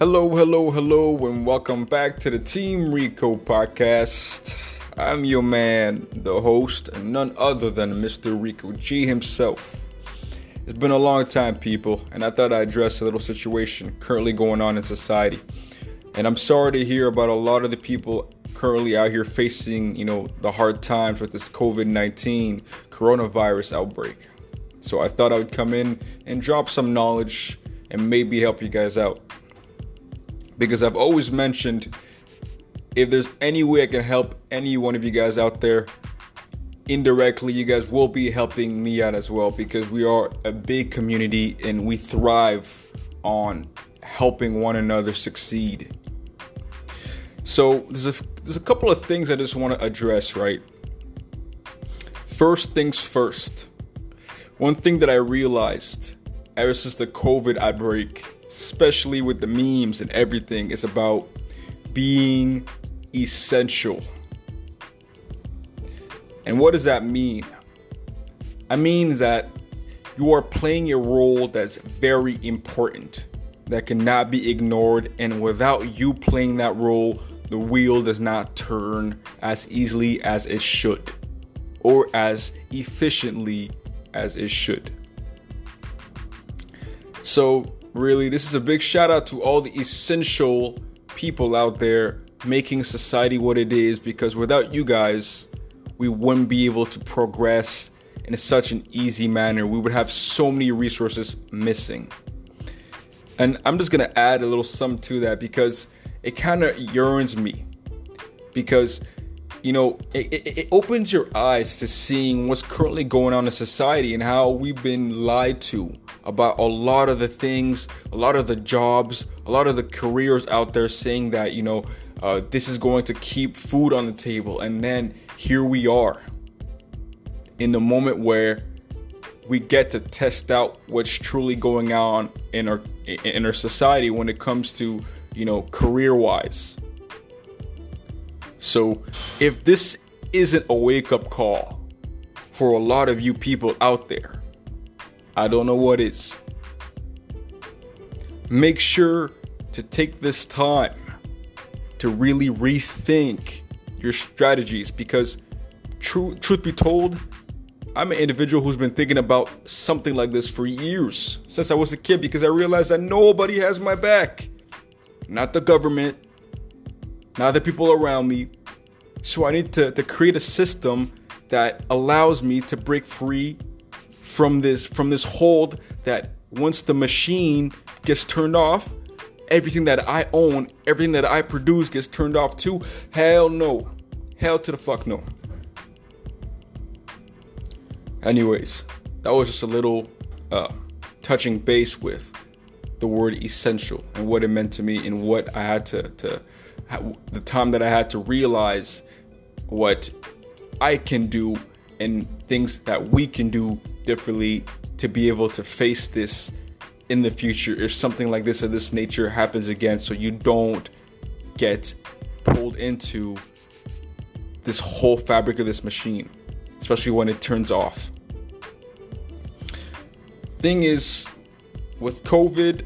Hello, hello, hello, and welcome back to the Team Rico podcast. I'm your man, the host, and none other than Mr. Rico G himself. It's been a long time, people, and I thought I'd address a little situation currently going on in society. And I'm sorry to hear about a lot of the people currently out here facing, you know, the hard times with this COVID-19 coronavirus outbreak. So I thought I would come in and drop some knowledge and maybe help you guys out because I've always mentioned if there's any way I can help any one of you guys out there, indirectly, you guys will be helping me out as well because we are a big community and we thrive on helping one another succeed. So there's a there's a couple of things I just want to address, right? First things first. One thing that I realized ever since the COVID outbreak especially with the memes and everything, it's about being essential. And what does that mean? I mean that you are playing a role that's very important, that cannot be ignored, and without you playing that role, the wheel does not turn as easily as it should, or as efficiently as it should. So, really, this is a big shout out to all the essential people out there making society what it is because without you guys, we wouldn't be able to progress in such an easy manner. We would have so many resources missing. And I'm just gonna add a little sum to that because it kind of yearns me. Because you know, it, it, it, opens your eyes to seeing what's currently going on in society and how we've been lied to about a lot of the things, a lot of the jobs, a lot of the careers out there saying that, you know, uh, this is going to keep food on the table. And then here we are in the moment where we get to test out what's truly going on in our in our society when it comes to you know career wise so, if this isn't a wake up call for a lot of you people out there, I don't know what is. Make sure to take this time to really rethink your strategies because, true, truth be told, I'm an individual who's been thinking about something like this for years since I was a kid because I realized that nobody has my back. Not the government, not the people around me. So I need to, to create a system that allows me to break free from this from this hold that once the machine gets turned off, everything that I own, everything that I produce gets turned off too. Hell no. Hell to the fuck no. Anyways, that was just a little uh, touching base with the word essential and what it meant to me and what I had to, to the time that I had to realize what I can do and things that we can do differently to be able to face this in the future if something like this of this nature happens again. So you don't get pulled into this whole fabric of this machine especially when it turns off. Thing is with covid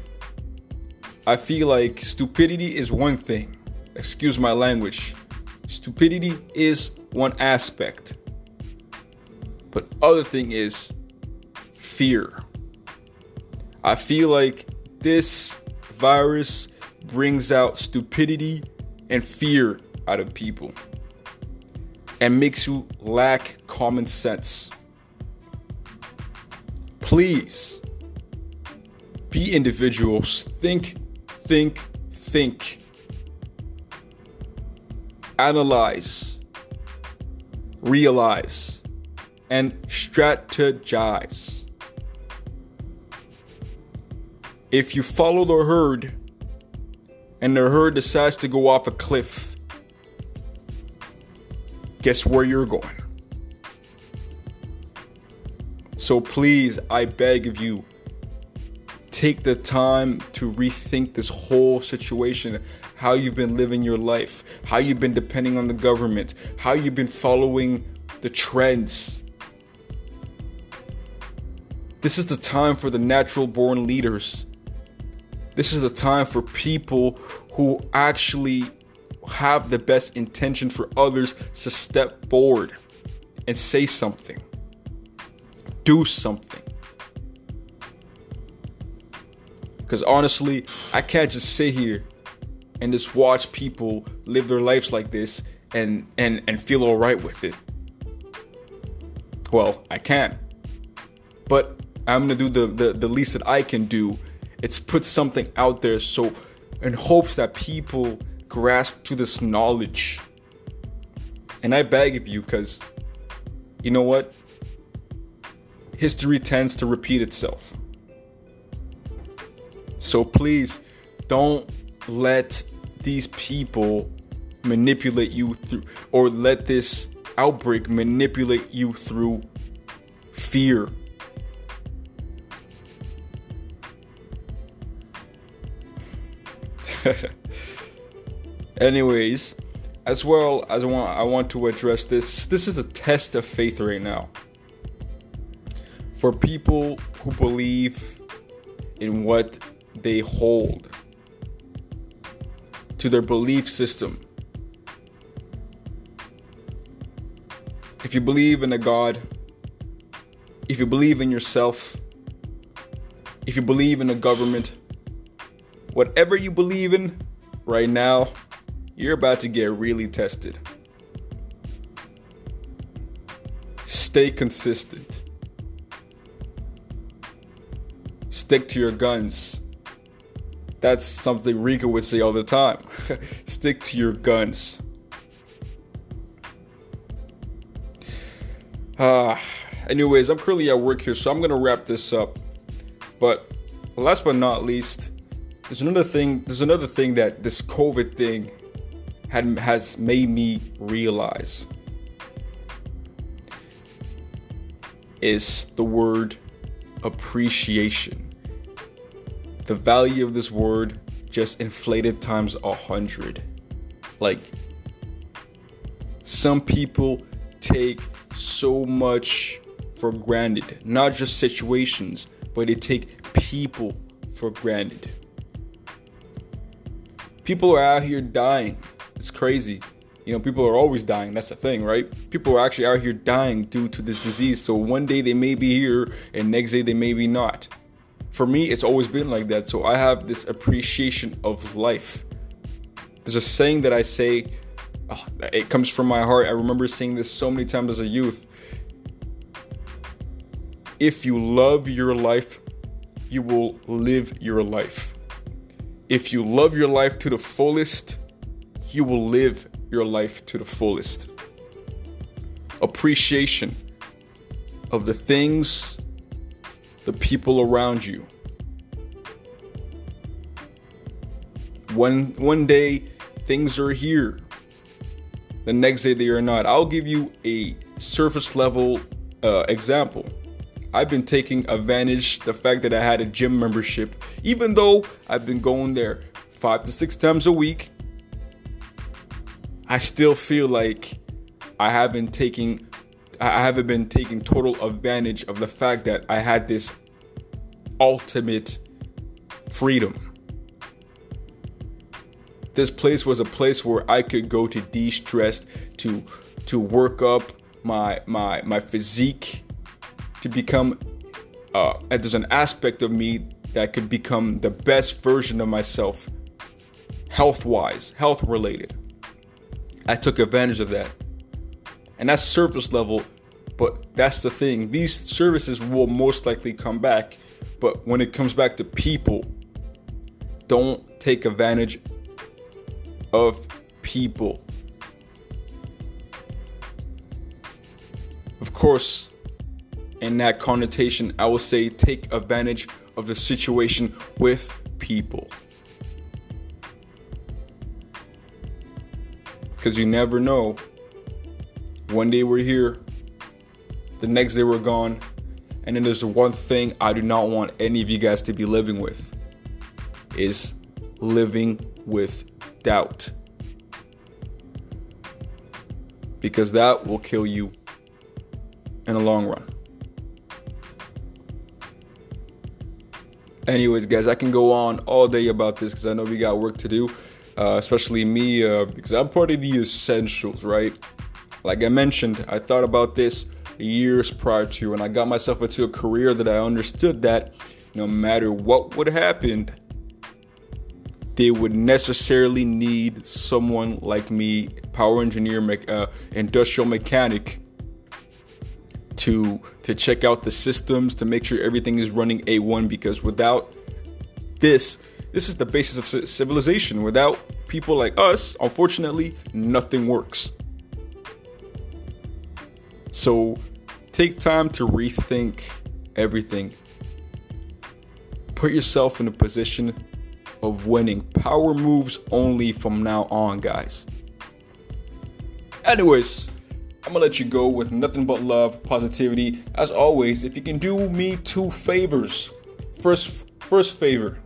i feel like stupidity is one thing. Excuse my language. Stupidity is one aspect. But other thing is fear. I feel like this virus brings out stupidity and fear out of people and makes you lack common sense. Please be individuals. Think think think. Analyze, realize, and strategize. If you follow the herd and the herd decides to go off a cliff, guess where you're going? So please, I beg of you, take the time to rethink this whole situation how you've been living your life, how you've been depending on the government, how you've been following the trends. This is the time for the natural born leaders. This is the time for people who actually have the best intention for others to step forward and say something, do something. Because honestly, I can't just sit here and just watch people live their lives like this and and and feel all right with it. Well, I can't. But I'm gonna do the, the, the least that I can do. It's put something out there so in hopes that people grasp to this knowledge. And I beg of you, because you know what? History tends to repeat itself. So please don't let these people manipulate you through, or let this outbreak manipulate you through fear. Anyways, as well as I want I want to address this. This is a test of faith right now. For people who believe in what they hold to their belief system. If you believe in a God, if you believe in yourself, if you believe in a government, whatever you believe in right now, you're about to get really tested. Stay consistent. Stick to your guns. That's something Rico would say all the time. Stick to your guns. Uh, anyways, I'm currently at work here, so I'm gonna wrap this up. But last but not least, there's another thing. There's another thing that this COVID thing had has made me realize is the word appreciation the value of this word just inflated times a hundred. Like, some people take so much for granted, not just situations, but they take people for granted. People are out here dying. It's crazy. You know, people are always dying. That's the thing, right? People are actually out here dying due to this disease. So one day they may be here, and next day they may be not for me, it's always been like that. So I have this appreciation of life. There's a saying that I say, oh, it comes from my heart. I remember saying this so many times as a youth. If you love your life, you will live your life. If you love your life to the fullest, you will live your life to the fullest. Appreciation of the things the people around you. One one day things are here. The next day they are not. I'll give you a surface level uh, example. I've been taking advantage the fact that I had a gym membership, even though I've been going there five to six times a week. I still feel like I haven't taken I haven't been taking total advantage of the fact that I had this ultimate freedom. This place was a place where I could go to de-stress, to to work up my my my physique, to become uh, there's an aspect of me that could become the best version of myself, health wise, health related. I took advantage of that. And that's surface level, but that's the thing. These services will most likely come back, but when it comes back to people, don't take advantage of people. Of course, in that connotation, I will say take advantage of the situation with people. Because you never know one day we're here, the next day we're gone. And then there's one thing I do not want any of you guys to be living with is living with doubt. Because that will kill you in the long run. Anyways, guys, I can go on all day about this because I know we got work to do, uh, especially me, uh, because I'm part of the essentials, right? Like I mentioned, I thought about this years prior to, and I got myself into a career that I understood that no matter what would happen, they would necessarily need someone like me, power engineer, uh, industrial mechanic, to to check out the systems to make sure everything is running A1. Because without this, this is the basis of civilization. Without people like us, unfortunately, nothing works. So take time to rethink everything. Put yourself in a position of winning. Power moves only from now on, guys. Anyways, I'm gonna let you go with nothing but love, positivity. As always, if you can do me two favors. First first favor.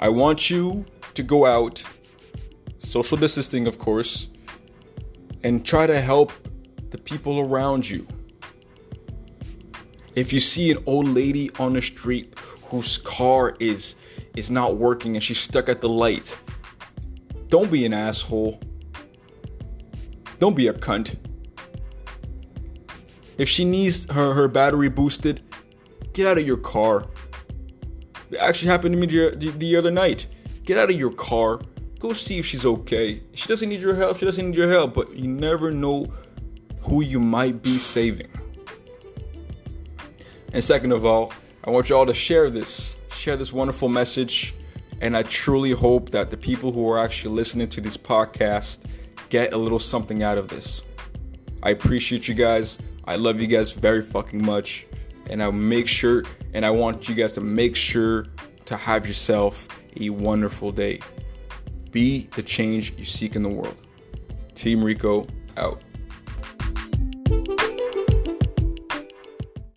I want you to go out, social distancing of course, and try to help the people around you. If you see an old lady on the street whose car is is not working and she's stuck at the light. Don't be an asshole. Don't be a cunt. If she needs her, her battery boosted, get out of your car. It actually happened to me the, the other night. Get out of your car. Go see if she's okay. She doesn't need your help. She doesn't need your help. But you never know who you might be saving. And second of all, I want you all to share this, share this wonderful message. And I truly hope that the people who are actually listening to this podcast get a little something out of this. I appreciate you guys. I love you guys very fucking much. And I'll make sure, and I want you guys to make sure to have yourself a wonderful day. Be the change you seek in the world. Team Rico out.